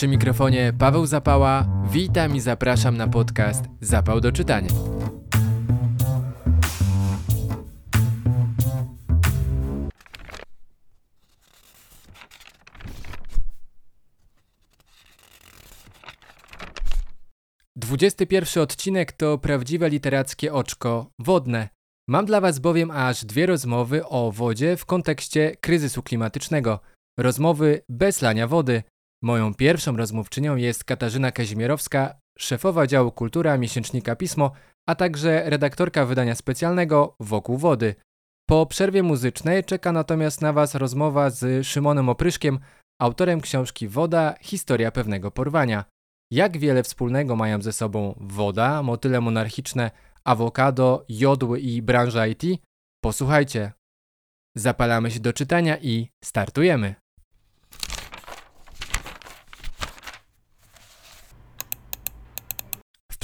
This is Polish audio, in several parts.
Przy mikrofonie Paweł Zapała. Witam i zapraszam na podcast Zapał do czytania. Dwudziesty pierwszy odcinek to prawdziwe literackie oczko wodne. Mam dla Was bowiem aż dwie rozmowy o wodzie w kontekście kryzysu klimatycznego. Rozmowy bez lania wody. Moją pierwszą rozmówczynią jest Katarzyna Kazimierowska, szefowa działu Kultura miesięcznika Pismo, a także redaktorka wydania specjalnego Wokół Wody. Po przerwie muzycznej czeka natomiast na Was rozmowa z Szymonem Opryszkiem, autorem książki Woda Historia pewnego porwania. Jak wiele wspólnego mają ze sobą woda, motyle monarchiczne, awokado, jodły i branża IT? Posłuchajcie. Zapalamy się do czytania i startujemy.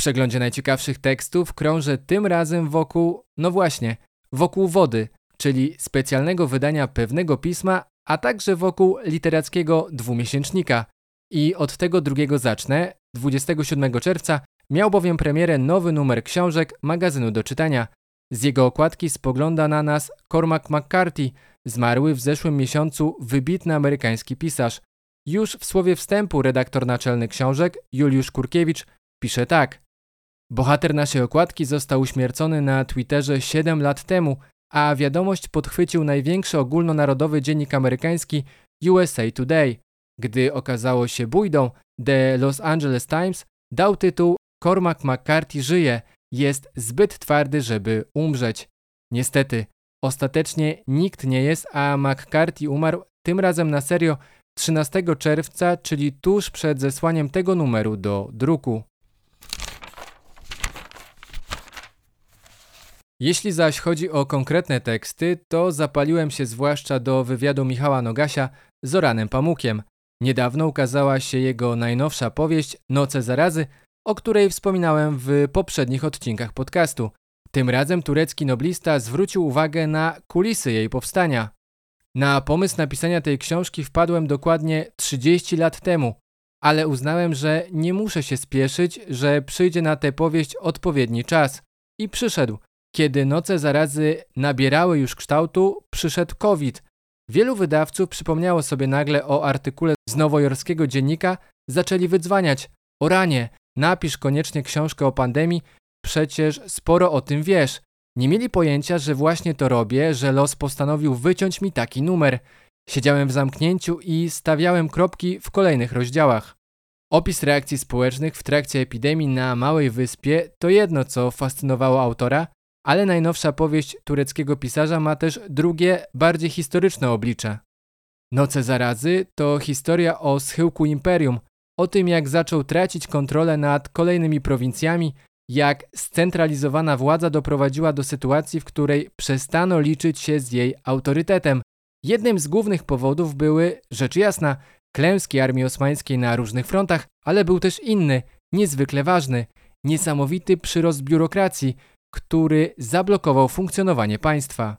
Przeglądzie najciekawszych tekstów krążę tym razem wokół, no właśnie, wokół wody, czyli specjalnego wydania pewnego pisma, a także wokół literackiego dwumiesięcznika. I od tego drugiego zacznę. 27 czerwca miał bowiem premierę nowy numer książek magazynu do czytania. Z jego okładki spogląda na nas Cormac McCarthy, zmarły w zeszłym miesiącu wybitny amerykański pisarz. Już w słowie wstępu redaktor naczelny książek Juliusz Kurkiewicz pisze tak. Bohater naszej okładki został uśmiercony na Twitterze 7 lat temu, a wiadomość podchwycił największy ogólnonarodowy dziennik amerykański USA Today. Gdy okazało się bójdą, The Los Angeles Times dał tytuł Cormac McCarthy żyje, jest zbyt twardy, żeby umrzeć. Niestety, ostatecznie nikt nie jest, a McCarthy umarł tym razem na serio 13 czerwca, czyli tuż przed zesłaniem tego numeru do druku. Jeśli zaś chodzi o konkretne teksty, to zapaliłem się zwłaszcza do wywiadu Michała Nogasia z Oranem Pamukiem. Niedawno ukazała się jego najnowsza powieść Noce zarazy, o której wspominałem w poprzednich odcinkach podcastu. Tym razem turecki noblista zwrócił uwagę na kulisy jej powstania. Na pomysł napisania tej książki wpadłem dokładnie 30 lat temu, ale uznałem, że nie muszę się spieszyć, że przyjdzie na tę powieść odpowiedni czas. I przyszedł. Kiedy noce zarazy nabierały już kształtu, przyszedł COVID. Wielu wydawców przypomniało sobie nagle o artykule z nowojorskiego dziennika, zaczęli wydzwaniać. O ranie, napisz koniecznie książkę o pandemii, przecież sporo o tym wiesz. Nie mieli pojęcia, że właśnie to robię, że los postanowił wyciąć mi taki numer. Siedziałem w zamknięciu i stawiałem kropki w kolejnych rozdziałach. Opis reakcji społecznych w trakcie epidemii na małej wyspie to jedno, co fascynowało autora, ale najnowsza powieść tureckiego pisarza ma też drugie, bardziej historyczne oblicze. Noce zarazy to historia o schyłku imperium, o tym jak zaczął tracić kontrolę nad kolejnymi prowincjami, jak scentralizowana władza doprowadziła do sytuacji, w której przestano liczyć się z jej autorytetem. Jednym z głównych powodów były, rzecz jasna, klęski armii osmańskiej na różnych frontach, ale był też inny, niezwykle ważny, niesamowity przyrost biurokracji, który zablokował funkcjonowanie państwa.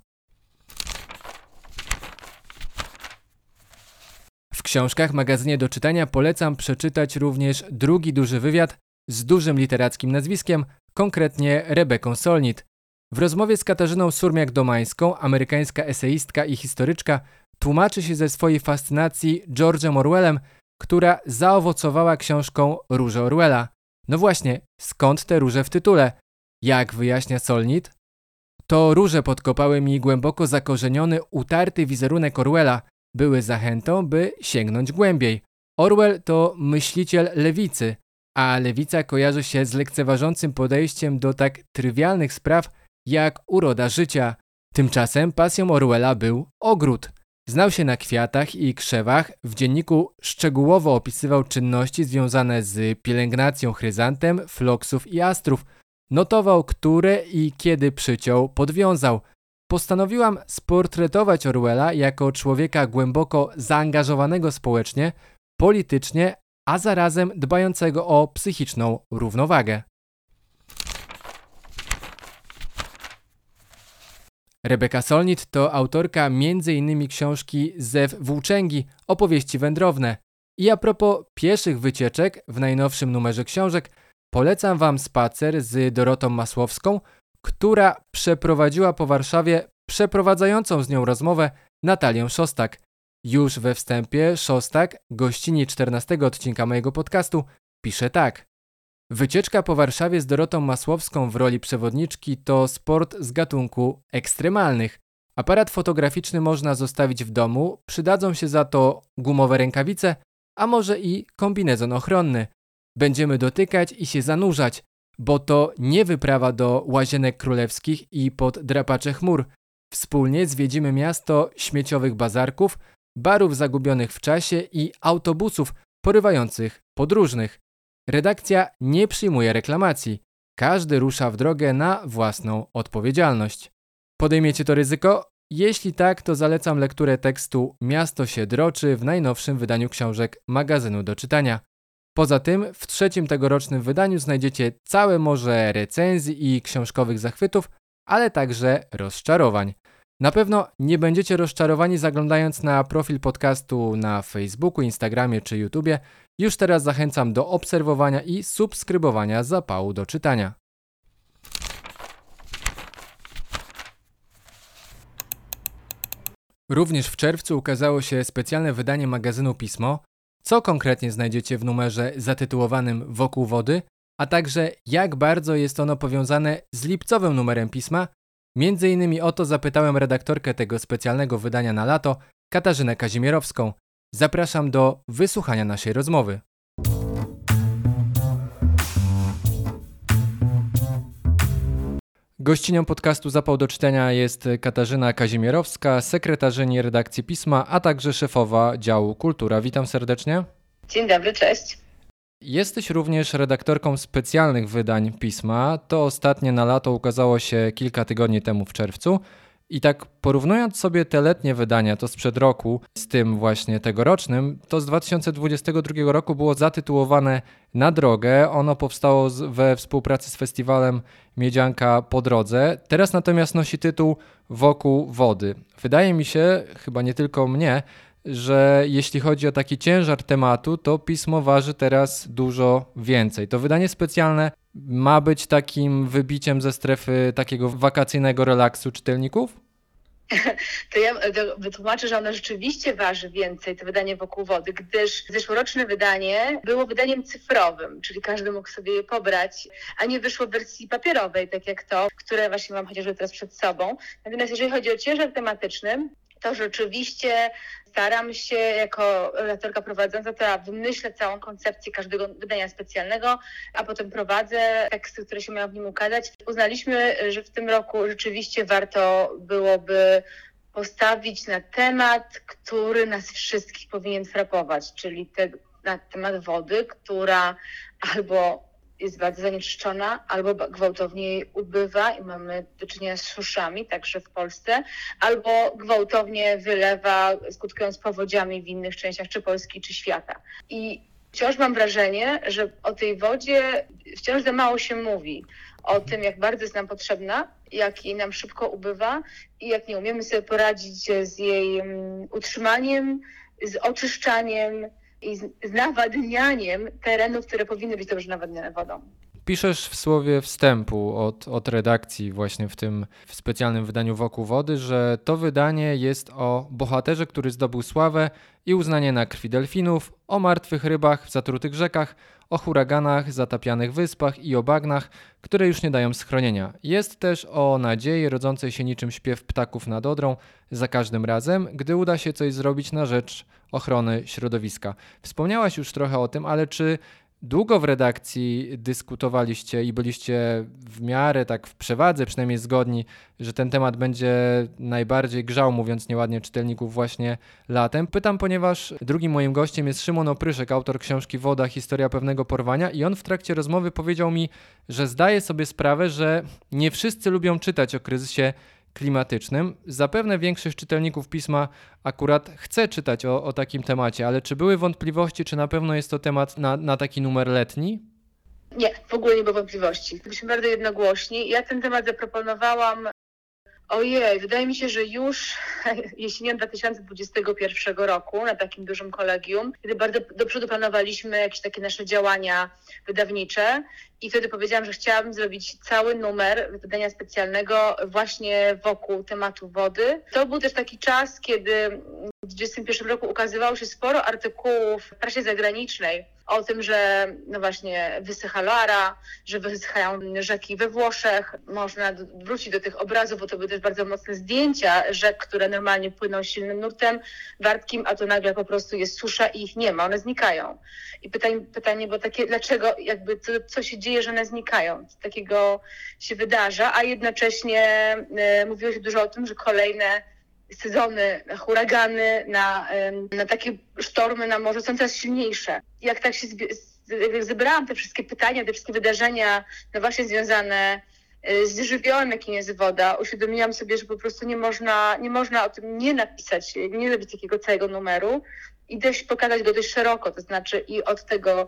W książkach magazynie do czytania polecam przeczytać również drugi duży wywiad z dużym literackim nazwiskiem, konkretnie Rebeką Solnit. W rozmowie z Katarzyną Surmiak-Domańską, amerykańska eseistka i historyczka, tłumaczy się ze swojej fascynacji George'em Orwellem, która zaowocowała książką Róże Orwella. No właśnie, skąd te róże w tytule? Jak wyjaśnia Solnit? To róże podkopały mi głęboko zakorzeniony, utarty wizerunek Orwella, były zachętą, by sięgnąć głębiej. Orwell to myśliciel lewicy, a lewica kojarzy się z lekceważącym podejściem do tak trywialnych spraw jak uroda życia. Tymczasem pasją Orwella był ogród. Znał się na kwiatach i krzewach, w dzienniku szczegółowo opisywał czynności związane z pielęgnacją chryzantem, floksów i astrów. Notował, które i kiedy przyciął, podwiązał. Postanowiłam sportretować Orwella jako człowieka głęboko zaangażowanego społecznie, politycznie, a zarazem dbającego o psychiczną równowagę. Rebeka Solnit to autorka m.in. książki Zew Włóczęgi, opowieści wędrowne. I a propos pieszych wycieczek w najnowszym numerze książek, polecam Wam spacer z Dorotą Masłowską, która przeprowadziła po Warszawie przeprowadzającą z nią rozmowę Natalię Szostak. Już we wstępie Szostak, gościni 14 odcinka mojego podcastu, pisze tak. Wycieczka po Warszawie z Dorotą Masłowską w roli przewodniczki to sport z gatunku ekstremalnych. Aparat fotograficzny można zostawić w domu, przydadzą się za to gumowe rękawice, a może i kombinezon ochronny. Będziemy dotykać i się zanurzać, bo to nie wyprawa do łazienek królewskich i pod drapacze chmur. Wspólnie zwiedzimy miasto śmieciowych bazarków, barów zagubionych w czasie i autobusów porywających podróżnych. Redakcja nie przyjmuje reklamacji. Każdy rusza w drogę na własną odpowiedzialność. Podejmiecie to ryzyko? Jeśli tak, to zalecam lekturę tekstu Miasto się droczy w najnowszym wydaniu książek magazynu do czytania. Poza tym, w trzecim tegorocznym wydaniu znajdziecie całe morze recenzji i książkowych zachwytów, ale także rozczarowań. Na pewno nie będziecie rozczarowani zaglądając na profil podcastu na Facebooku, Instagramie czy YouTubie. Już teraz zachęcam do obserwowania i subskrybowania zapału do czytania. Również w czerwcu ukazało się specjalne wydanie magazynu Pismo. Co konkretnie znajdziecie w numerze zatytułowanym Wokół Wody, a także jak bardzo jest ono powiązane z lipcowym numerem pisma. Między innymi o to zapytałem redaktorkę tego specjalnego wydania na lato, Katarzynę Kazimierowską. Zapraszam do wysłuchania naszej rozmowy. Gościnią podcastu Zapał do czytania jest Katarzyna Kazimierowska, sekretarzyni redakcji Pisma, a także szefowa działu Kultura. Witam serdecznie. Dzień dobry, cześć. Jesteś również redaktorką specjalnych wydań Pisma. To ostatnie na lato ukazało się kilka tygodni temu w czerwcu. I tak porównując sobie te letnie wydania, to sprzed roku, z tym właśnie tegorocznym, to z 2022 roku było zatytułowane Na drogę. Ono powstało we współpracy z festiwalem Miedzianka po drodze. Teraz natomiast nosi tytuł Wokół wody. Wydaje mi się, chyba nie tylko mnie, że jeśli chodzi o taki ciężar tematu, to pismo waży teraz dużo więcej. To wydanie specjalne ma być takim wybiciem ze strefy takiego wakacyjnego relaksu czytelników? To ja wytłumaczę, że ono rzeczywiście waży więcej, to wydanie wokół wody, gdyż zeszłoroczne wydanie było wydaniem cyfrowym, czyli każdy mógł sobie je pobrać, a nie wyszło w wersji papierowej, tak jak to, które właśnie mam chociażby teraz przed sobą. Natomiast jeżeli chodzi o ciężar tematyczny, to rzeczywiście staram się jako redaktorka prowadząca, to wymyślę całą koncepcję każdego wydania specjalnego, a potem prowadzę teksty, które się mają w nim ukazać. Uznaliśmy, że w tym roku rzeczywiście warto byłoby postawić na temat, który nas wszystkich powinien frapować, czyli te, na temat wody, która albo jest bardzo zanieczyszczona albo gwałtownie ubywa i mamy do czynienia z suszami, także w Polsce, albo gwałtownie wylewa, skutkując powodziami w innych częściach czy Polski, czy świata. I wciąż mam wrażenie, że o tej wodzie wciąż za mało się mówi. O tym, jak bardzo jest nam potrzebna, jak jej nam szybko ubywa i jak nie umiemy sobie poradzić z jej mm, utrzymaniem, z oczyszczaniem, i z, nawadnianiem terenów, które powinny być dobrze nawadniane wodą. Piszesz w słowie wstępu od, od redakcji, właśnie w tym w specjalnym wydaniu Wokół Wody, że to wydanie jest o bohaterze, który zdobył sławę i uznanie na krwi delfinów, o martwych rybach w zatrutych rzekach, o huraganach, zatapianych wyspach i o bagnach, które już nie dają schronienia. Jest też o nadziei rodzącej się niczym śpiew ptaków nad Odrą za każdym razem, gdy uda się coś zrobić na rzecz ochrony środowiska. Wspomniałaś już trochę o tym, ale czy Długo w redakcji dyskutowaliście i byliście w miarę tak w przewadze, przynajmniej zgodni, że ten temat będzie najbardziej grzał, mówiąc nieładnie, czytelników właśnie latem. Pytam, ponieważ drugim moim gościem jest Szymon Opryszek, autor książki Woda, historia pewnego porwania i on w trakcie rozmowy powiedział mi, że zdaje sobie sprawę, że nie wszyscy lubią czytać o kryzysie klimatycznym. Zapewne większość czytelników pisma akurat chce czytać o, o takim temacie, ale czy były wątpliwości, czy na pewno jest to temat na, na taki numer letni? Nie, w ogóle nie było wątpliwości. Byliśmy bardzo jednogłośni. Ja ten temat zaproponowałam Ojej, wydaje mi się, że już jesienią 2021 roku na takim dużym kolegium, kiedy bardzo do przodu planowaliśmy jakieś takie nasze działania wydawnicze i wtedy powiedziałam, że chciałabym zrobić cały numer wydania specjalnego właśnie wokół tematu wody. To był też taki czas, kiedy 2021 roku ukazywało się sporo artykułów w prasie zagranicznej o tym, że no właśnie wysycha Loara, że wysychają rzeki we Włoszech. Można wrócić do tych obrazów, bo to były też bardzo mocne zdjęcia rzek, które normalnie płyną silnym nurtem wartkim, a to nagle po prostu jest susza i ich nie ma, one znikają. I pytanie, pytanie bo takie, dlaczego, jakby co, co się dzieje, że one znikają? Co takiego się wydarza, a jednocześnie y, mówiło się dużo o tym, że kolejne sezony, huragany, na, na takie sztormy na morzu są coraz silniejsze. Jak tak się zebrałam te wszystkie pytania, te wszystkie wydarzenia, no właśnie związane y, z żywiołem, jakim jest woda, uświadomiłam sobie, że po prostu nie można, nie można o tym nie napisać, nie zrobić takiego całego numeru i dość pokazać go dość szeroko, to znaczy i od tego,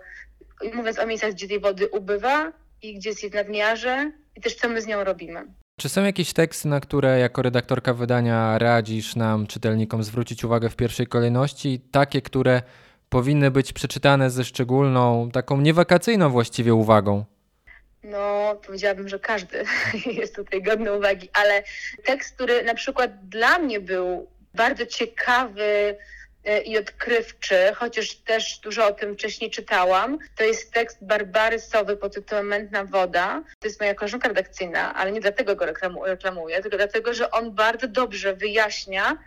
mówiąc o miejscach, gdzie tej wody ubywa i gdzie jest w nadmiarze i też co my z nią robimy. Czy są jakieś teksty, na które jako redaktorka wydania radzisz nam, czytelnikom, zwrócić uwagę w pierwszej kolejności? Takie, które powinny być przeczytane ze szczególną, taką niewakacyjną właściwie uwagą? No, powiedziałabym, że każdy jest tutaj godny uwagi, ale tekst, który na przykład dla mnie był bardzo ciekawy, i odkrywczy, chociaż też dużo o tym wcześniej czytałam. To jest tekst Barbary Sowy pod tytułem Mętna Woda. To jest moja koleżanka redakcyjna, ale nie dlatego go reklamuję, tylko dlatego, że on bardzo dobrze wyjaśnia,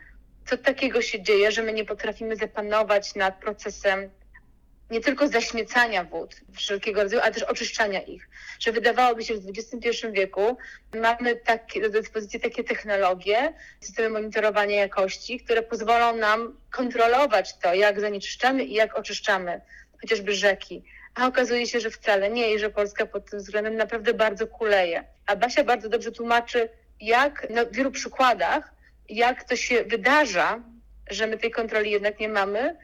co takiego się dzieje, że my nie potrafimy zapanować nad procesem nie tylko zaśmiecania wód wszelkiego rodzaju, ale też oczyszczania ich. Że wydawałoby się, że w XXI wieku mamy takie, do dyspozycji takie technologie, systemy monitorowania jakości, które pozwolą nam kontrolować to, jak zanieczyszczamy i jak oczyszczamy chociażby rzeki. A okazuje się, że wcale nie i że Polska pod tym względem naprawdę bardzo kuleje. A Basia bardzo dobrze tłumaczy, jak na wielu przykładach, jak to się wydarza, że my tej kontroli jednak nie mamy,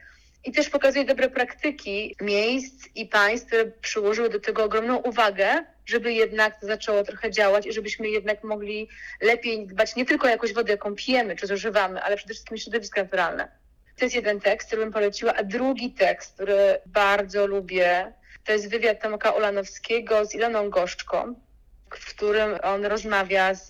i też pokazuje dobre praktyki miejsc i państw, które przyłożyły do tego ogromną uwagę, żeby jednak to zaczęło trochę działać i żebyśmy jednak mogli lepiej dbać nie tylko o jakość wody, jaką pijemy czy zużywamy, ale przede wszystkim środowisko naturalne. To jest jeden tekst, który bym poleciła, a drugi tekst, który bardzo lubię, to jest wywiad Tomka Olanowskiego z Iloną Goszczką, w którym on rozmawia z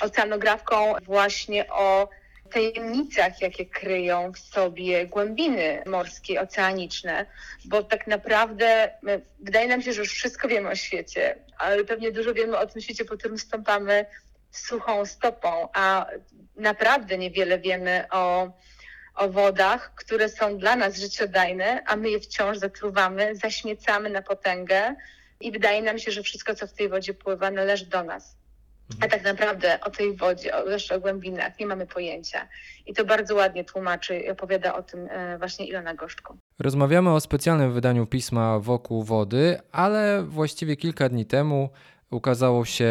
oceanografką właśnie o tajemnicach, jakie kryją w sobie głębiny morskie, oceaniczne, bo tak naprawdę wydaje nam się, że już wszystko wiemy o świecie, ale pewnie dużo wiemy o tym świecie, po którym stąpamy suchą stopą, a naprawdę niewiele wiemy o, o wodach, które są dla nas życiodajne, a my je wciąż zatruwamy, zaśmiecamy na potęgę i wydaje nam się, że wszystko, co w tej wodzie pływa, należy do nas. A tak naprawdę o tej wodzie, o, zwłaszcza o głębinach, nie mamy pojęcia. I to bardzo ładnie tłumaczy i opowiada o tym e, właśnie Ilona Goszczko. Rozmawiamy o specjalnym wydaniu pisma Wokół Wody, ale właściwie kilka dni temu ukazało się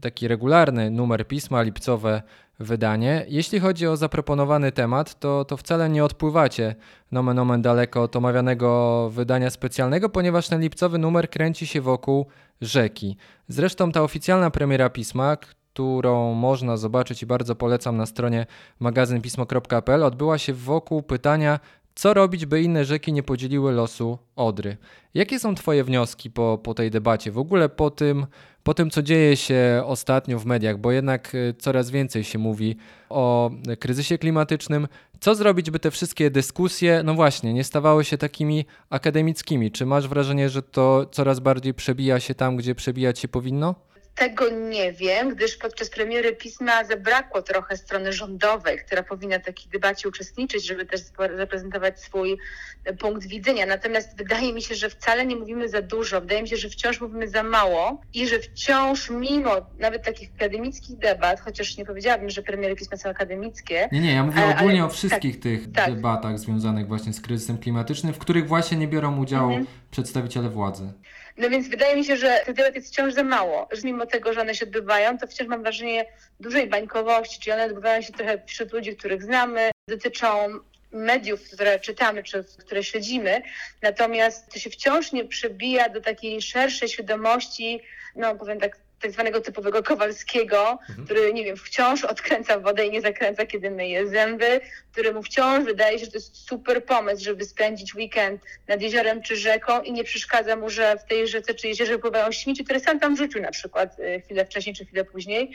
taki regularny numer pisma lipcowe wydanie. Jeśli chodzi o zaproponowany temat, to, to wcale nie odpływacie nomen omen daleko od omawianego wydania specjalnego, ponieważ ten lipcowy numer kręci się wokół rzeki. Zresztą ta oficjalna premiera pisma, którą można zobaczyć i bardzo polecam na stronie magazynpismo.pl, odbyła się wokół pytania, co robić, by inne rzeki nie podzieliły losu Odry. Jakie są Twoje wnioski po, po tej debacie, w ogóle po tym, po tym, co dzieje się ostatnio w mediach, bo jednak y, coraz więcej się mówi o kryzysie klimatycznym. Co zrobić, by te wszystkie dyskusje, no właśnie, nie stawały się takimi akademickimi? Czy masz wrażenie, że to coraz bardziej przebija się tam, gdzie przebijać się powinno? Tego nie wiem, gdyż podczas premiery pisma zabrakło trochę strony rządowej, która powinna w takiej debacie uczestniczyć, żeby też zaprezentować swój e, punkt widzenia. Natomiast wydaje mi się, że wcale nie mówimy za dużo. Wydaje mi się, że wciąż mówimy za mało i że wciąż mimo nawet takich akademickich debat, chociaż nie powiedziałabym, że premiery pisma są akademickie. Nie, nie, ja mówię e, ogólnie ale, o wszystkich tak, tych tak. debatach związanych właśnie z kryzysem klimatycznym, w których właśnie nie biorą udziału mhm. przedstawiciele władzy. No więc wydaje mi się, że tych debat jest wciąż za mało, że mimo tego, że one się odbywają, to wciąż mam wrażenie dużej bańkowości, czyli one odbywają się trochę wśród ludzi, których znamy, dotyczą mediów, które czytamy czy które śledzimy, natomiast to się wciąż nie przebija do takiej szerszej świadomości, no powiem tak tak zwanego typowego Kowalskiego, mhm. który, nie wiem, wciąż odkręca wodę i nie zakręca, kiedy myje zęby, któremu wciąż wydaje się, że to jest super pomysł, żeby spędzić weekend nad jeziorem czy rzeką i nie przeszkadza mu, że w tej rzece czy jeziorze pływają śmieci, które sam tam rzucił na przykład y, chwilę wcześniej czy chwilę później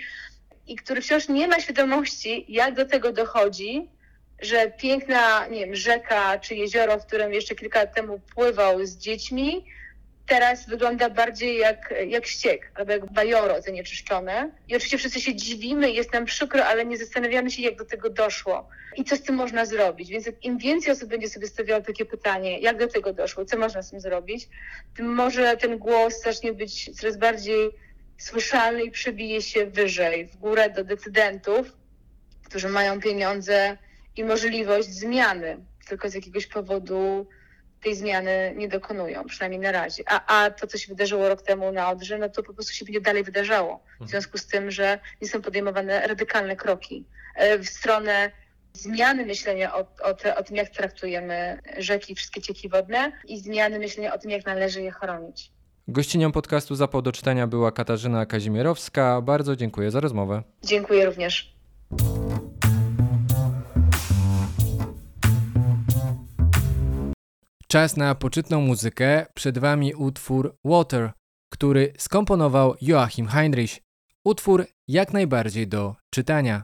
i który wciąż nie ma świadomości, jak do tego dochodzi, że piękna, nie wiem, rzeka czy jezioro, w którym jeszcze kilka lat temu pływał z dziećmi, teraz wygląda bardziej jak, jak ściek albo jak bajoro zanieczyszczone. I oczywiście wszyscy się dziwimy, jest nam przykro, ale nie zastanawiamy się, jak do tego doszło i co z tym można zrobić. Więc im więcej osób będzie sobie stawiało takie pytanie, jak do tego doszło, co można z tym zrobić, tym może ten głos zacznie być coraz bardziej słyszalny i przebije się wyżej, w górę do decydentów, którzy mają pieniądze i możliwość zmiany, tylko z jakiegoś powodu tej zmiany nie dokonują, przynajmniej na razie. A, a to, co się wydarzyło rok temu na Odrze, no to po prostu się będzie dalej wydarzało. W związku z tym, że nie są podejmowane radykalne kroki e, w stronę zmiany myślenia o, o, te, o tym, jak traktujemy rzeki, wszystkie cieki wodne i zmiany myślenia o tym, jak należy je chronić. Gościnią podcastu Zapał do czytania była Katarzyna Kazimierowska. Bardzo dziękuję za rozmowę. Dziękuję również. Czas na poczytną muzykę. Przed Wami utwór Water, który skomponował Joachim Heinrich. Utwór jak najbardziej do czytania.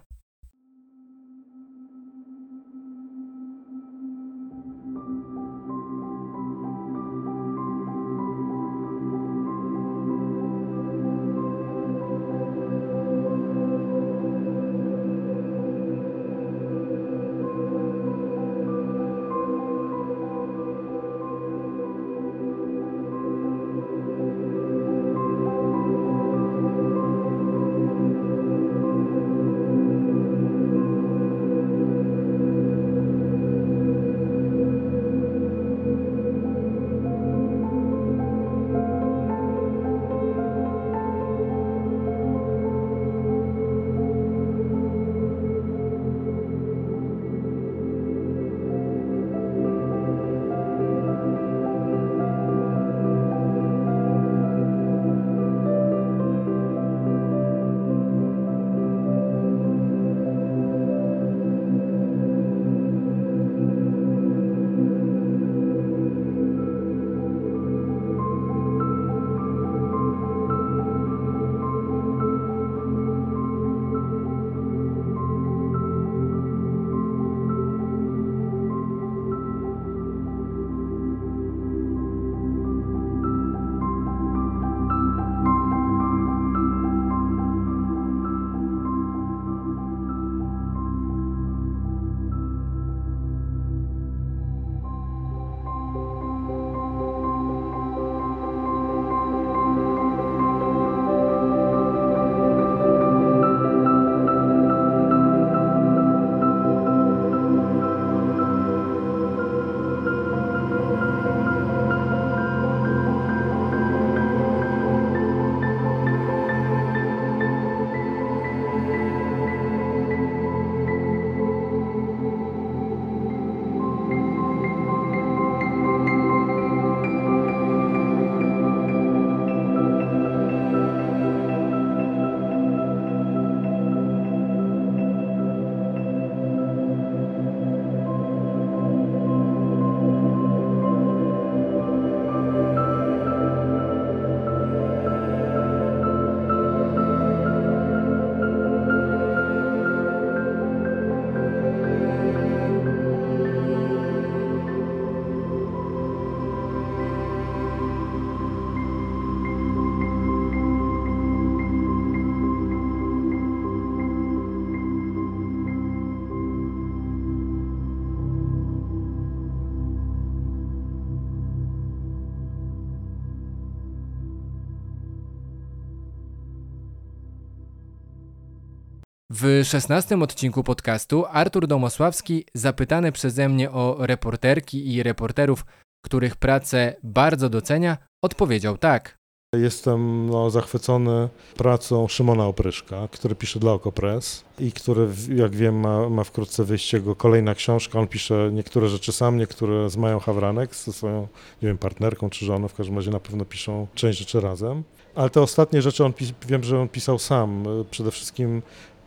W szesnastym odcinku podcastu Artur Domosławski, zapytany przeze mnie o reporterki i reporterów, których pracę bardzo docenia, odpowiedział tak. Jestem no, zachwycony pracą Szymona Opryszka, który pisze dla Okopres i który, jak wiem, ma, ma wkrótce wyjść jego kolejna książka. On pisze niektóre rzeczy sam, niektóre z Mają Hawranek, ze swoją, nie wiem, partnerką czy żoną, w każdym razie na pewno piszą część rzeczy razem. Ale te ostatnie rzeczy on wiem, że on pisał sam. Przede wszystkim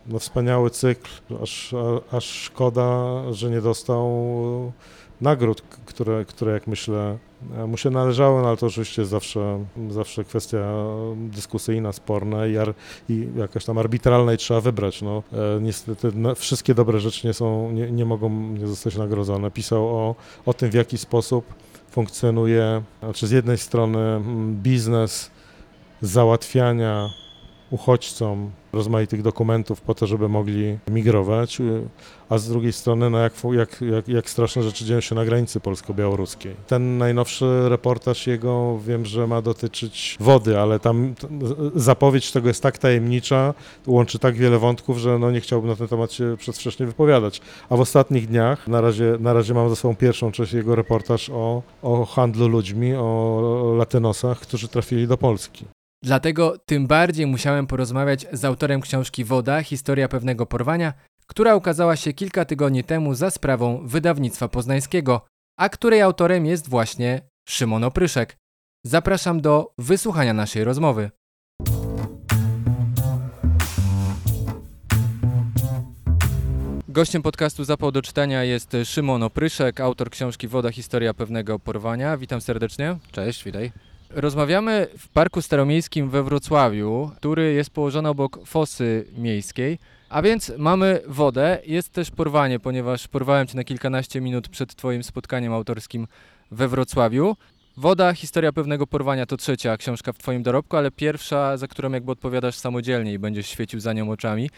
no, wspaniały cykl, aż, aż szkoda, że nie dostał nagród, które, które jak myślę mu się należały, no ale to oczywiście zawsze, zawsze kwestia dyskusyjna, sporna i, ar, i jakaś tam arbitralna i trzeba wybrać. No, e, niestety no, wszystkie dobre rzeczy nie, są, nie, nie mogą nie zostać nagrodzone. Pisał o, o tym, w jaki sposób funkcjonuje, znaczy z jednej strony mm, biznes załatwiania uchodźcom rozmaitych dokumentów po to, żeby mogli migrować, a z drugiej strony no jak, jak, jak, jak straszne rzeczy dzieją się na granicy polsko-białoruskiej. Ten najnowszy reportaż jego wiem, że ma dotyczyć wody, ale tam zapowiedź tego jest tak tajemnicza, łączy tak wiele wątków, że no nie chciałbym na ten temat się przedwcześnie wypowiadać. A w ostatnich dniach, na razie, na razie mam za sobą pierwszą część jego reportaż o, o handlu ludźmi, o latynosach, którzy trafili do Polski. Dlatego tym bardziej musiałem porozmawiać z autorem książki Woda Historia pewnego porwania, która ukazała się kilka tygodni temu za sprawą wydawnictwa poznańskiego, a której autorem jest właśnie Szymon Opryszek. Zapraszam do wysłuchania naszej rozmowy. Gościem podcastu Zapał do czytania jest Szymon Opryszek, autor książki Woda Historia pewnego porwania. Witam serdecznie. Cześć, witaj. Rozmawiamy w Parku Staromiejskim we Wrocławiu, który jest położony obok fosy miejskiej. A więc mamy wodę, jest też porwanie, ponieważ porwałem Cię na kilkanaście minut przed Twoim spotkaniem autorskim we Wrocławiu. Woda, historia pewnego porwania to trzecia książka w Twoim dorobku, ale pierwsza, za którą jakby odpowiadasz samodzielnie i będziesz świecił za nią oczami.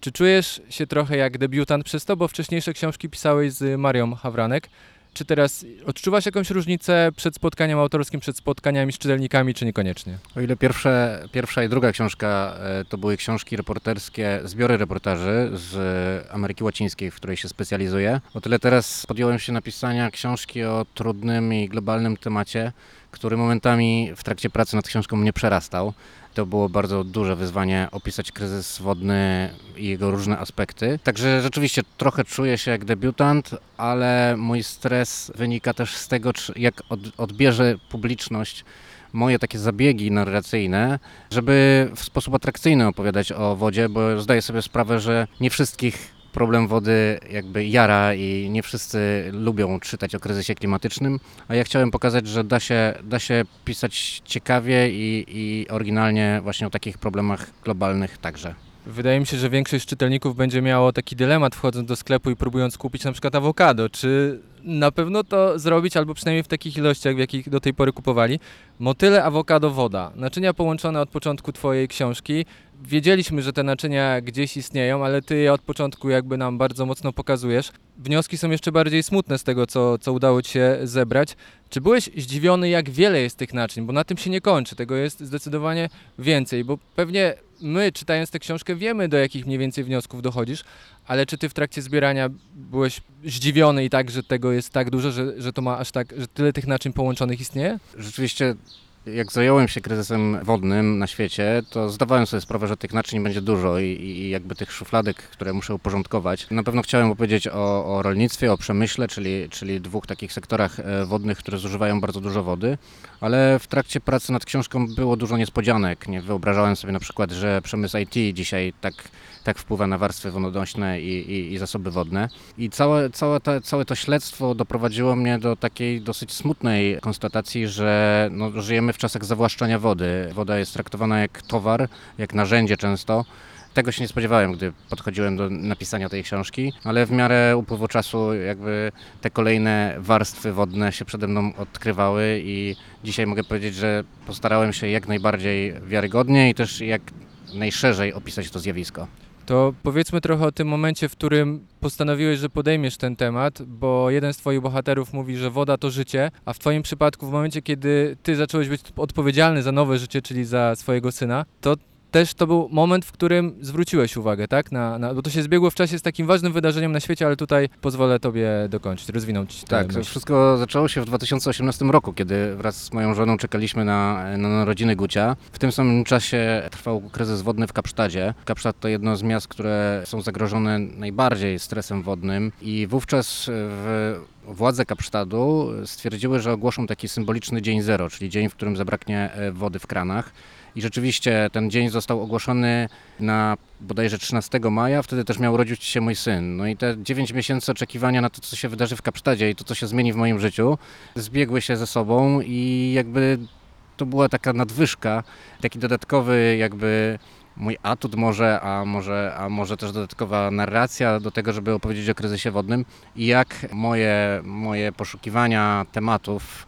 Czy czujesz się trochę jak debiutant przez to, bo wcześniejsze książki pisałeś z Marią Hawranek? Czy teraz odczuwasz jakąś różnicę przed spotkaniem autorskim, przed spotkaniami z czytelnikami, czy niekoniecznie? O ile pierwsze, pierwsza i druga książka e, to były książki reporterskie, zbiory reportaży z Ameryki Łacińskiej, w której się specjalizuję, o tyle teraz podjąłem się napisania książki o trudnym i globalnym temacie, który momentami w trakcie pracy nad książką mnie przerastał. To było bardzo duże wyzwanie opisać kryzys wodny i jego różne aspekty. Także rzeczywiście trochę czuję się jak debiutant, ale mój stres wynika też z tego, jak odbierze publiczność moje takie zabiegi narracyjne, żeby w sposób atrakcyjny opowiadać o wodzie, bo zdaję sobie sprawę, że nie wszystkich problem wody jakby jara i nie wszyscy lubią czytać o kryzysie klimatycznym, a ja chciałem pokazać, że da się, da się pisać ciekawie i, i oryginalnie właśnie o takich problemach globalnych także. Wydaje mi się, że większość czytelników będzie miało taki dylemat wchodząc do sklepu i próbując kupić na przykład awokado. Czy na pewno to zrobić, albo przynajmniej w takich ilościach, w jakich do tej pory kupowali? Motyle, awokado, woda. Naczynia połączone od początku Twojej książki wiedzieliśmy, że te naczynia gdzieś istnieją, ale ty je od początku jakby nam bardzo mocno pokazujesz. Wnioski są jeszcze bardziej smutne z tego, co, co udało ci się zebrać. Czy byłeś zdziwiony, jak wiele jest tych naczyń? Bo na tym się nie kończy, tego jest zdecydowanie więcej, bo pewnie my, czytając tę książkę, wiemy, do jakich mniej więcej wniosków dochodzisz, ale czy ty w trakcie zbierania byłeś zdziwiony i tak, że tego jest tak dużo, że, że to ma aż tak, że tyle tych naczyń połączonych istnieje? Rzeczywiście jak zająłem się kryzysem wodnym na świecie, to zdawałem sobie sprawę, że tych naczyń będzie dużo i, i jakby tych szufladek, które muszę uporządkować. Na pewno chciałem opowiedzieć o, o rolnictwie, o przemyśle, czyli, czyli dwóch takich sektorach e, wodnych, które zużywają bardzo dużo wody, ale w trakcie pracy nad książką było dużo niespodzianek. Nie wyobrażałem sobie na przykład, że przemysł IT dzisiaj tak tak wpływa na warstwy wodonośne i, i, i zasoby wodne. I całe, całe, to, całe to śledztwo doprowadziło mnie do takiej dosyć smutnej konstatacji, że no, żyjemy w czasach zawłaszczania wody. Woda jest traktowana jak towar, jak narzędzie często. Tego się nie spodziewałem, gdy podchodziłem do napisania tej książki, ale w miarę upływu czasu jakby te kolejne warstwy wodne się przede mną odkrywały i dzisiaj mogę powiedzieć, że postarałem się jak najbardziej wiarygodnie i też jak najszerzej opisać to zjawisko. To powiedzmy trochę o tym momencie, w którym postanowiłeś, że podejmiesz ten temat, bo jeden z Twoich bohaterów mówi, że woda to życie, a w Twoim przypadku, w momencie, kiedy Ty zacząłeś być odpowiedzialny za nowe życie, czyli za swojego syna, to też to był moment, w którym zwróciłeś uwagę, tak? Na, na, bo to się zbiegło w czasie z takim ważnym wydarzeniem na świecie, ale tutaj pozwolę tobie dokończyć, rozwinąć Tak, to myśl. wszystko zaczęło się w 2018 roku, kiedy wraz z moją żoną czekaliśmy na, na narodziny Gucia. W tym samym czasie trwał kryzys wodny w Kapsztadzie. Kapsztad to jedno z miast, które są zagrożone najbardziej stresem wodnym i wówczas w Władze Kapsztadu stwierdziły, że ogłoszą taki symboliczny dzień zero, czyli dzień, w którym zabraknie e, wody w kranach. I rzeczywiście ten dzień został ogłoszony na bodajże 13 maja, wtedy też miał urodzić się mój syn. No i te 9 miesięcy oczekiwania na to, co się wydarzy w Kapsztadzie i to, co się zmieni w moim życiu, zbiegły się ze sobą i jakby to była taka nadwyżka, taki dodatkowy jakby mój atut może, a może, a może też dodatkowa narracja do tego, żeby opowiedzieć o kryzysie wodnym i jak moje, moje poszukiwania tematów,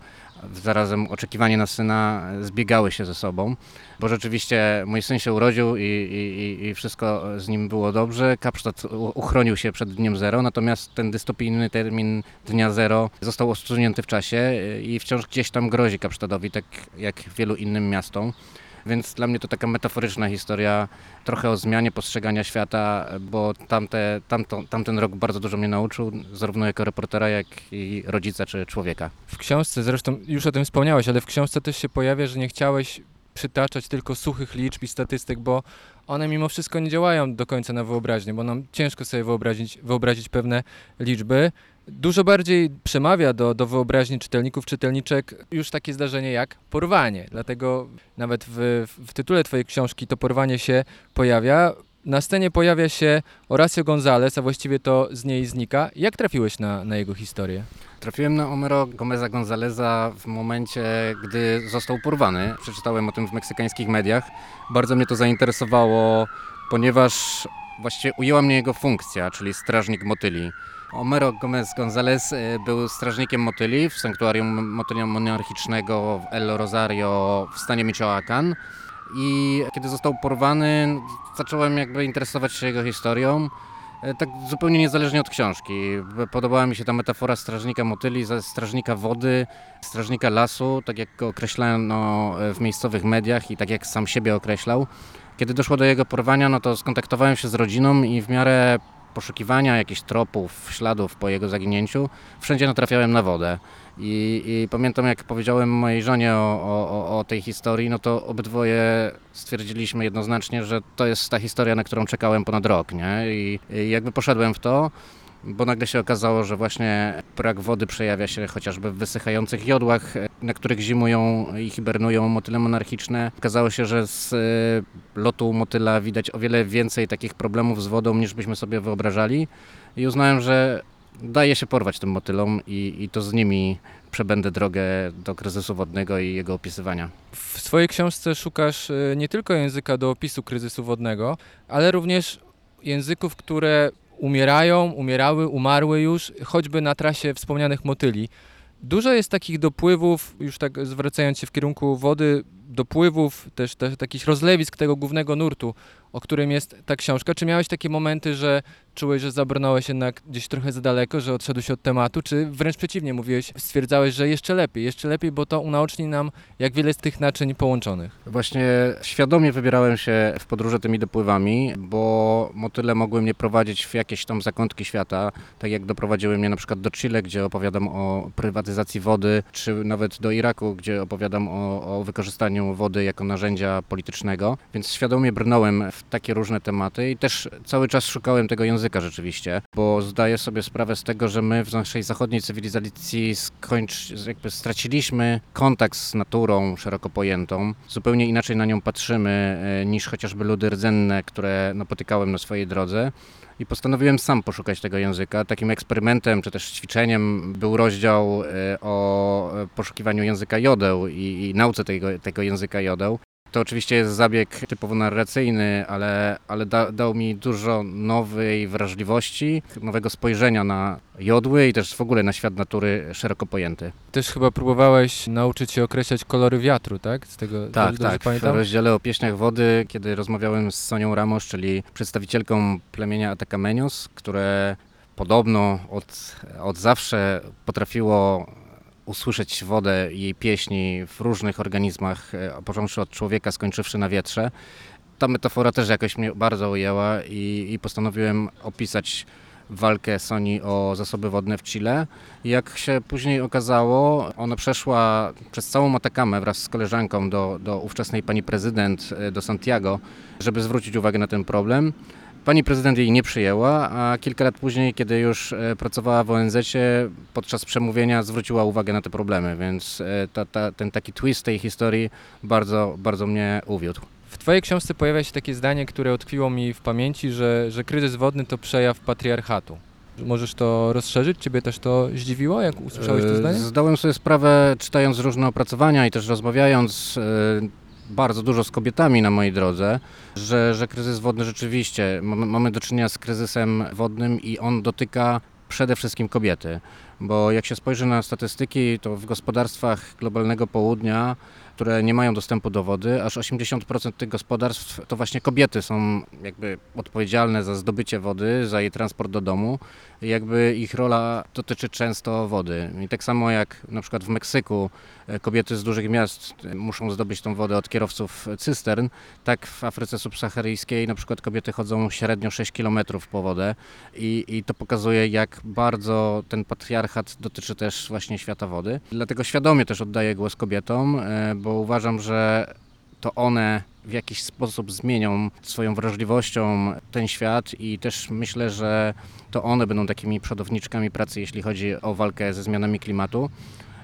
zarazem oczekiwanie na syna zbiegały się ze sobą, bo rzeczywiście mój syn się urodził i, i, i wszystko z nim było dobrze. Kapsztad uchronił się przed dniem zero, natomiast ten dystopijny termin dnia zero został osunięty w czasie i wciąż gdzieś tam grozi Kapsztadowi, tak jak wielu innym miastom. Więc dla mnie to taka metaforyczna historia, trochę o zmianie postrzegania świata, bo tamte, tamto, tamten rok bardzo dużo mnie nauczył, zarówno jako reportera, jak i rodzica czy człowieka. W książce, zresztą już o tym wspomniałeś, ale w książce też się pojawia, że nie chciałeś przytaczać tylko suchych liczb i statystyk, bo one mimo wszystko nie działają do końca na wyobraźnię, bo nam ciężko sobie wyobrazić, wyobrazić pewne liczby. Dużo bardziej przemawia do, do wyobraźni czytelników, czytelniczek już takie zdarzenie jak porwanie. Dlatego nawet w, w tytule twojej książki to porwanie się pojawia. Na scenie pojawia się Horacio González, a właściwie to z niej znika. Jak trafiłeś na, na jego historię? Trafiłem na Homero Gomeza Gonzaleza w momencie, gdy został porwany. Przeczytałem o tym w meksykańskich mediach. Bardzo mnie to zainteresowało, ponieważ właściwie ujęła mnie jego funkcja, czyli strażnik motyli. Homero Gomez Gonzalez y, był strażnikiem motyli w sanktuarium motylia monarchicznego w El Rosario w stanie Michoacán. I kiedy został porwany, zacząłem jakby interesować się jego historią. E, Tak zupełnie niezależnie od książki. Podobała mi się ta metafora strażnika motyli, strażnika wody, strażnika lasu, tak jak go określano e, w miejscowych mediach i tak jak sam siebie określał. Kiedy doszło do jego porwania, no to skontaktowałem się z rodziną i w miarę poszukiwania jakichś tropów, śladów po jego zaginięciu, wszędzie natrafiałem na wodę. I, i pamiętam, jak powiedziałem mojej żonie o, o, o- tej historii, no to obydwoje stwierdziliśmy jednoznacznie, że to jest ta historia, na którą czekałem ponad rok, nie? I, i jakby poszedłem w to, bo nagle się okazało, że właśnie brak wody przejawia się chociażby w wysychających jodłach, na których zimują i hibernują motyle monarchiczne. Okazało się, że z e, lotu motyla widać o wiele więcej takich problemów z wodą, niż byśmy sobie wyobrażali. I uznałem, że daje się porwać tym motylom i, i to z nimi przebędę drogę do kryzysu wodnego i jego opisywania. W swojej książce szukasz y, nie tylko języka do opisu kryzysu wodnego, ale również języków, które umierają, umierały, umarły już, choćby na trasie wspomnianych motyli. Dużo jest takich dopływów, już tak zwracając się w kierunku wody, dopływów, też, też takich rozlewisk tego głównego nurtu, o którym jest ta książka. Czy miałeś takie momenty, że czułeś, że zabrnąłeś jednak gdzieś trochę za daleko, że odszedłeś od tematu, czy wręcz przeciwnie, mówiłeś, stwierdzałeś, że jeszcze lepiej, jeszcze lepiej, bo to unaoczni nam, jak wiele jest tych naczyń połączonych. Właśnie świadomie wybierałem się w podróże tymi dopływami, bo motyle mogły mnie prowadzić w jakieś tam zakątki świata, tak jak doprowadziły mnie na przykład do Chile, gdzie opowiadam o prywatyzacji wody, czy nawet do Iraku, gdzie opowiadam o, o wykorzystaniu wody jako narzędzia politycznego. Więc świadomie brnąłem w takie różne tematy i też cały czas szukałem tego języka rzeczywiście, bo zdaję sobie sprawę z tego, że my w naszej zachodniej cywilizacji skończ, jakby straciliśmy kontakt z naturą szeroko pojętą. Zupełnie inaczej na nią patrzymy e, niż chociażby ludy rdzenne, które napotykałem na swojej drodze. I postanowiłem sam poszukać tego języka. Takim eksperymentem czy też ćwiczeniem był rozdział e, o e, poszukiwaniu języka jodeł i, i nauce tego, tego języka jodeł. To oczywiście jest zabieg typowo narracyjny, ale, ale da, dał mi dużo nowej wrażliwości, nowego spojrzenia na jodły i też w ogóle na świat natury szeroko pojęty. Też chyba próbowałeś nauczyć się określać kolory wiatru, tak? Z tego Tak, tak. W pamiętam? rozdziale o pieśniach wody, kiedy rozmawiałem z Sonią Ramos, czyli przedstawicielką plemienia Atacamenos, które podobno od, od zawsze potrafiło usłyszeć wodę jej pieśni w różnych organizmach, e, począwszy od człowieka, skończywszy na wietrze. ta metafora też jakoś mnie bardzo ujęła i, i postanowiłem opisać walkę Sony o zasoby wodne w Chile. Jak się później okazało, ona przeszła przez całą Atakamę wraz z koleżanką do, do ówczesnej pani prezydent, e, do Santiago, żeby zwrócić uwagę na ten problem. Pani prezydent jej nie przyjęła, a kilka lat później, kiedy już e, pracowała w ONZ, podczas przemówienia zwróciła uwagę na te problemy, więc e, ta, ta, ten taki twist tej historii bardzo, bardzo mnie uwiódł. W Twojej książce pojawia się takie zdanie, które utkwiło mi w pamięci, że, że kryzys wodny to przejaw patriarchatu. Możesz to rozszerzyć? Ciebie też to zdziwiło, jak usłyszałeś to E, zdanie? Zdałem sobie sprawę, czytając różne opracowania i też rozmawiając bardzo dużo z kobietami na mojej drodze, że, że kryzys wodny rzeczywiście, mamy, do czynienia z kryzysem wodnym i on dotyka przede wszystkim kobiety. Bo jak się spojrzy na statystyki, to w gospodarstwach globalnego południa, które nie mają dostępu do wody, aż 80% tych gospodarstw to właśnie kobiety są jakby odpowiedzialne za zdobycie wody, za jej transport do domu. Jakby ich rola dotyczy często wody. I tak samo jak na przykład w Meksyku e, kobiety z dużych miast e, muszą zdobyć tą wodę od kierowców cystern, tak w Afryce subsaharyjskiej na przykład kobiety chodzą średnio 6 km po wodę i, i to pokazuje jak bardzo ten patriarchat dotyczy też właśnie świata wody. Dlatego świadomie też oddaję głos kobietom, e, bo uważam, że to one w jakiś sposób zmienią swoją wrażliwością ten świat i też myślę, że to one będą takimi przodowniczkami pracy, jeśli chodzi o walkę ze zmianami klimatu.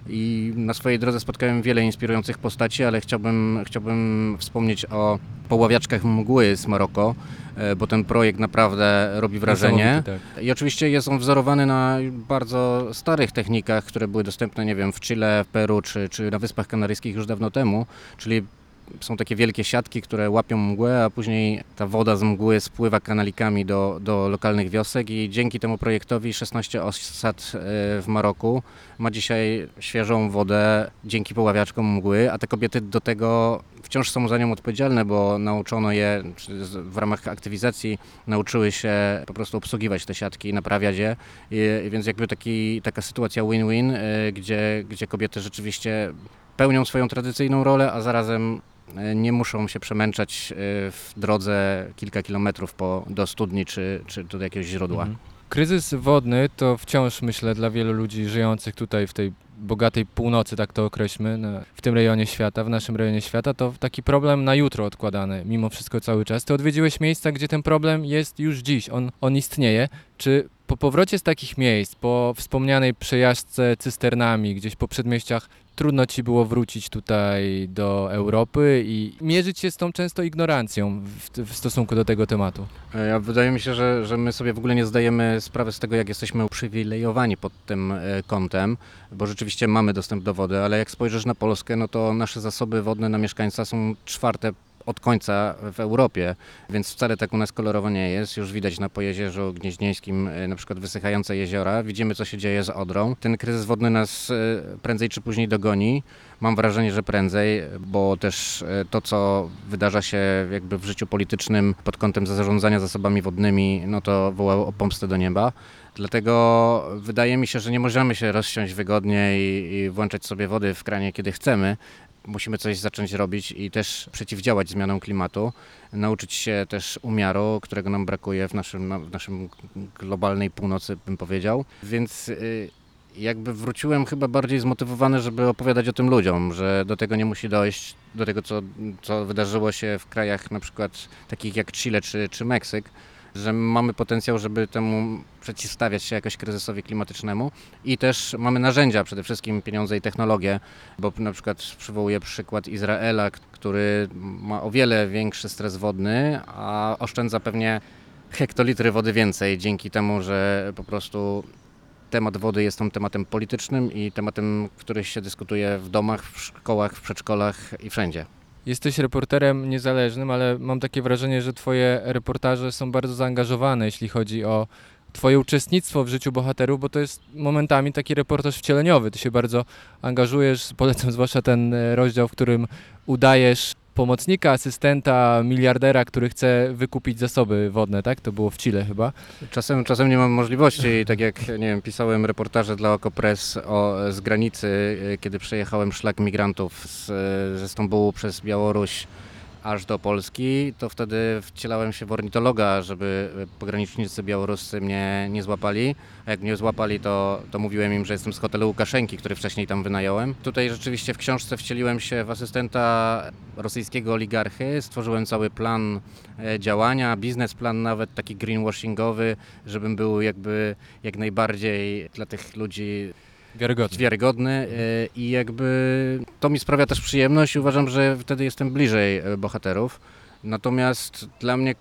I na swojej drodze spotkałem wiele inspirujących postaci, ale chciałbym, chciałbym wspomnieć o poławiaczkach mgły z Maroko, e, bo ten projekt naprawdę robi wrażenie. Tak. I oczywiście jest on wzorowany na bardzo starych technikach, które były dostępne, nie wiem, w Chile, w Peru czy, czy na Wyspach Kanaryjskich już dawno temu, czyli są takie wielkie siatki, które łapią mgłę, a później ta woda z mgły spływa kanalikami do, do lokalnych wiosek i dzięki temu projektowi 16 osad e, w Maroku ma dzisiaj świeżą wodę dzięki poławiaczkom mgły, a te kobiety do tego wciąż są za nią odpowiedzialne, bo nauczono je w ramach aktywizacji, nauczyły się po prostu obsługiwać te siatki, naprawiać je, I, więc jakby taki, taka sytuacja win-win, e, gdzie, gdzie kobiety rzeczywiście pełnią swoją tradycyjną rolę, a zarazem e, nie muszą się przemęczać e, w drodze kilka kilometrów po, do studni czy, czy do jakiegoś źródła. Mhm. Kryzys wodny to wciąż, myślę, dla wielu ludzi żyjących tutaj w tej bogatej północy, tak to określmy, w tym rejonie świata, w naszym rejonie świata, to taki problem na jutro odkładany, mimo wszystko cały czas. Ty odwiedziłeś miejsca, gdzie ten problem jest już dziś, on, on istnieje. Czy po powrocie z takich miejsc, po wspomnianej przejażdżce cysternami, gdzieś po przedmieściach, trudno ci było wrócić tutaj do Europy i mierzyć się z tą często ignorancją w, w stosunku do tego tematu? E, Ja wydaje mi się, że, że my sobie w ogóle nie zdajemy sprawy z tego, jak jesteśmy uprzywilejowani pod tym e, kątem, bo rzeczywiście mamy dostęp do wody, ale jak spojrzysz na Polskę, no to nasze zasoby wodne na mieszkańca są czwarte od końca w Europie, więc wcale tak u nas kolorowo nie jest. Już widać na Pojezierzu Gnieźnieńskim e, na przykład wysychające jeziora, widzimy co się dzieje z Odrą. Ten kryzys wodny nas e, prędzej czy później dogoni. Mam wrażenie, że prędzej, bo też e, to, co wydarza się jakby w życiu politycznym pod kątem zarządzania zasobami wodnymi, no to wołało o pomstę do nieba. Dlatego wydaje mi się, że nie możemy się rozsiąść wygodnie i, i włączać sobie wody w kranie, kiedy chcemy. Musimy coś zacząć robić i też przeciwdziałać zmianom klimatu, nauczyć się też umiaru, którego nam brakuje w naszym, na- w naszym globalnej północy, bym powiedział. Więc y, jakby wróciłem chyba bardziej zmotywowany, żeby opowiadać o tym ludziom, że do tego nie musi dojść, do tego, co, co wydarzyło się w krajach na przykład takich jak Chile czy, czy Meksyk, że mamy potencjał, żeby temu przeciwstawiać się jakoś kryzysowi klimatycznemu i też mamy narzędzia, przede wszystkim pieniądze i technologie, bo na przykład przywołuję przykład Izraela, który ma o wiele większy stres wodny, a oszczędza pewnie hektolitry wody więcej dzięki temu, że po prostu temat wody jest tam tematem politycznym i tematem, który się dyskutuje w domach, w szkołach, w przedszkolach i wszędzie. Jesteś reporterem niezależnym, ale mam takie wrażenie, że twoje reportaże są bardzo zaangażowane, jeśli chodzi o twoje uczestnictwo w życiu bohaterów, bo to jest momentami taki reportaż wcieleniowy. Ty się bardzo angażujesz, polecam zwłaszcza ten e, rozdział, w którym udajesz pomocnika, asystenta, miliardera, który chce wykupić zasoby wodne, tak? To było w Chile chyba. Czasem, czasem nie mam możliwości i tak jak nie wiem, pisałem reportaże dla Okopres o, z granicy, e, kiedy przejechałem szlak migrantów z, ze Stambułu przez Białoruś aż do Polski, to wtedy wcielałem się w ornitologa, żeby pogranicznicy białoruscy mnie nie złapali. A jak mnie złapali, to, to mówiłem im, że jestem z hotelu Łukaszenki, który wcześniej tam wynająłem. Tutaj rzeczywiście w książce wcieliłem się w asystenta rosyjskiego oligarchy, stworzyłem cały plan e, działania, biznesplan nawet taki greenwashingowy, żebym był jakby jak najbardziej dla tych ludzi Wiarygodny. wiarygodny e, i jakby to mi sprawia też przyjemność i uważam, że wtedy jestem bliżej e, bohaterów. Natomiast dla mnie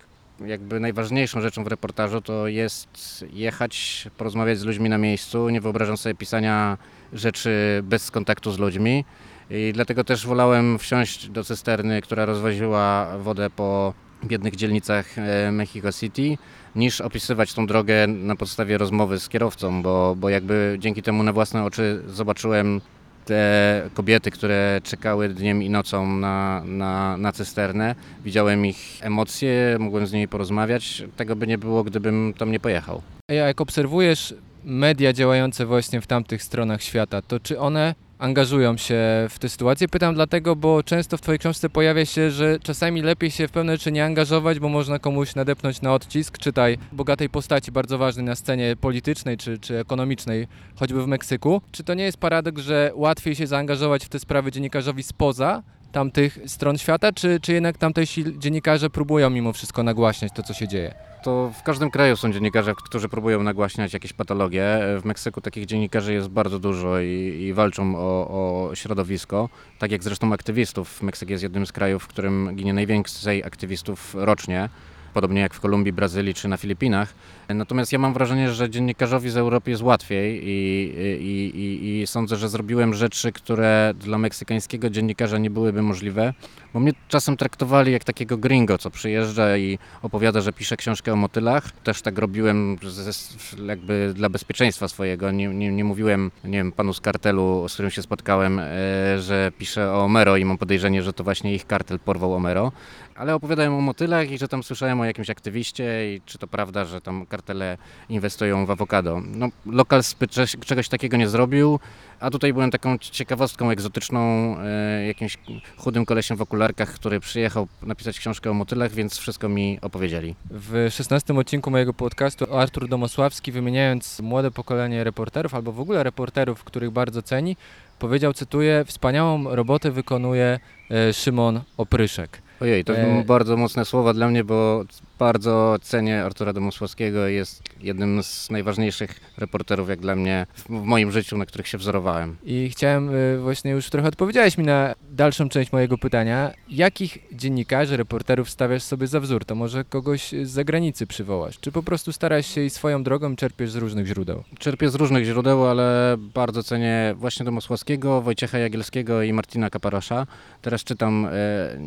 jakby najważniejszą rzeczą w reportażu to jest jechać, porozmawiać z ludźmi na miejscu. Nie wyobrażam sobie pisania rzeczy bez kontaktu z ludźmi. I dlatego też wolałem wsiąść do cysterny, która rozwoziła wodę po biednych dzielnicach e, Mexico City, niż opisywać tą drogę na podstawie rozmowy z kierowcą, bo, bo jakby dzięki temu na własne oczy zobaczyłem te kobiety, które czekały dniem i nocą na, na, na cysternę. Widziałem ich emocje, mogłem z nimi porozmawiać. Tego by nie było, gdybym tam nie pojechał. A jak obserwujesz media działające właśnie w tamtych stronach świata, to czy one angażują się w tę sytuację. Pytam dlatego, bo często w Twojej książce pojawia się, że czasami lepiej się w pewne rzeczy nie angażować, bo można komuś nadepnąć na odcisk. Czytaj bogatej postaci, bardzo ważnej na scenie politycznej czy, czy ekonomicznej, choćby w Meksyku. Czy to nie jest paradoks, że łatwiej się zaangażować w te sprawy dziennikarzowi spoza tamtych stron świata, czy, czy jednak tamtejsi dziennikarze próbują mimo wszystko nagłaśniać to, co się dzieje? To w każdym kraju są dziennikarze, którzy próbują nagłaśniać jakieś patologie. W Meksyku takich dziennikarzy jest bardzo dużo i, i walczą o, o, środowisko. Tak jak zresztą aktywistów. Meksyk jest jednym z krajów, w którym ginie najwięcej aktywistów rocznie podobnie jak w Kolumbii, Brazylii czy na Filipinach. Natomiast ja mam wrażenie, że dziennikarzowi z Europy jest łatwiej i, i, i, i, sądzę, że zrobiłem rzeczy, które dla meksykańskiego dziennikarza nie byłyby możliwe, bo mnie czasem traktowali jak takiego gringo, co przyjeżdża i opowiada, że pisze książkę o motylach. Też tak robiłem jakby dla bezpieczeństwa swojego. Nie, nie, nie mówiłem, nie wiem, panu z kartelu, z którym się spotkałem, e, że piszę o Omero i mam podejrzenie, że to właśnie ich kartel porwał Omero ale opowiadają o motylach i że tam słyszałem o jakimś aktywiście i czy to prawda, że tam kartele inwestują w awokado. No, lokal czegoś takiego nie zrobił, a tutaj byłem taką ciekawostką egzotyczną, e, jakimś chudym kolesiem w okularkach, który przyjechał napisać książkę o motylach, więc wszystko mi opowiedzieli. W 16 odcinku mojego podcastu Artur Domosławski, wymieniając młode pokolenie reporterów, albo w ogóle reporterów, których bardzo ceni, powiedział, cytuję, wspaniałą robotę wykonuje e, Szymon Opryszek. Ojej, to e... bardzo mocne słowa dla mnie, bo bardzo cenię Artura Domosławskiego. Jest jednym z najważniejszych reporterów, jak dla mnie, w moim życiu, na których się wzorowałem. I chciałem, e, właśnie już trochę odpowiedziałeś mi na dalszą część mojego pytania. Jakich dziennikarzy, reporterów stawiasz sobie za wzór? To może kogoś z zagranicy przywołasz? Czy po prostu starasz się i swoją drogą czerpiesz z różnych źródeł? Czerpię z różnych źródeł, ale bardzo cenię właśnie Domosławskiego, Wojciecha Jagielskiego i Martina Kaparosza. Teraz czytam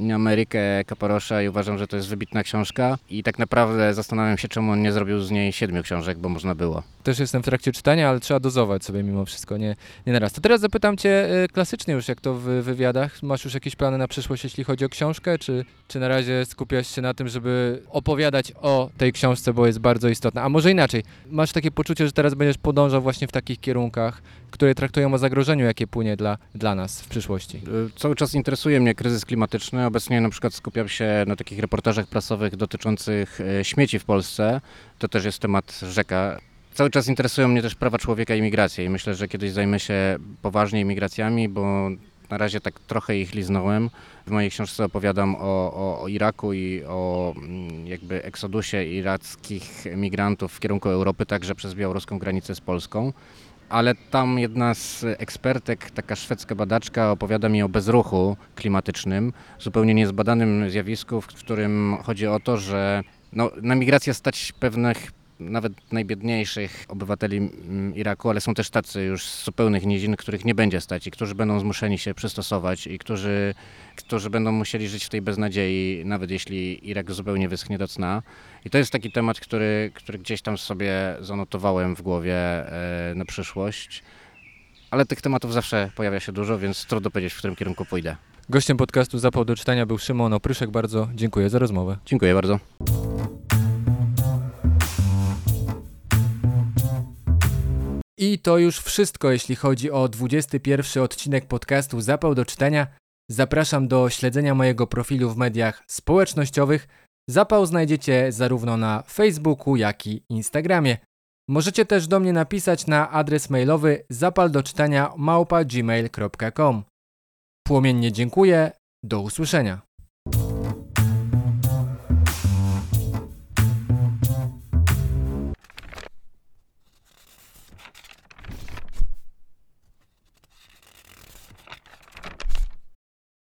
e, Amerykę Kaparosza i uważam, że to jest wybitna książka i tak naprawdę zastanawiam się, czemu on nie zrobił z niej siedmiu książek, bo można było. Też jestem w trakcie czytania, ale trzeba dozować sobie mimo wszystko, nie, nie naraz. To teraz zapytam Cię y, klasycznie już, jak to w wywiadach. Masz już jakieś plany na przyszłość, jeśli chodzi o książkę, czy, czy na razie skupiasz się na tym, żeby opowiadać o tej książce, bo jest bardzo istotna? A może inaczej, masz takie poczucie, że teraz będziesz podążał właśnie w takich kierunkach, które traktują o zagrożeniu, jakie płynie dla, dla nas w przyszłości? Y, cały czas interesuje mnie kryzys klimatyczny. Obecnie na przykład skupiam się na takich reportażach prasowych dotyczących y, śmieci w Polsce. To też jest temat rzeka. Cały czas interesują mnie też prawa człowieka i migracje i myślę, że kiedyś zajmę się poważnie migracjami, bo na razie tak trochę ich liznąłem. W mojej książce opowiadam o, o, o, Iraku i o mm, jakby eksodusie irackich migrantów w kierunku Europy, także przez białoruską granicę z Polską ale tam jedna z ekspertek, taka szwedzka badaczka, opowiada mi o bezruchu klimatycznym, zupełnie niezbadanym zjawisku, w którym chodzi o to, że no, na migrację stać pewnych nawet najbiedniejszych obywateli mm, Iraku, ale są też tacy już z zupełnych nizin, których nie będzie stać i którzy będą zmuszeni się przystosować i którzy, którzy będą musieli żyć w tej beznadziei, nawet jeśli Irak zupełnie wyschnie do cna. I to jest taki temat, który, który gdzieś tam sobie zanotowałem w głowie e, na przyszłość. Ale tych tematów zawsze pojawia się dużo, więc trudno powiedzieć, w którym kierunku pójdę. Gościem podcastu Zapał do czytania był Szymon Opryszek. Bardzo dziękuję za rozmowę. Dziękuję bardzo. I to już wszystko, jeśli chodzi o 21 odcinek podcastu Zapał do czytania. Zapraszam do śledzenia mojego profilu w mediach społecznościowych. Zapał znajdziecie zarówno na Facebooku, jak i Instagramie. Możecie też do mnie napisać na adres mailowy zapaldoczytania małpa gmail.com. Płomiennie dziękuję. Do usłyszenia.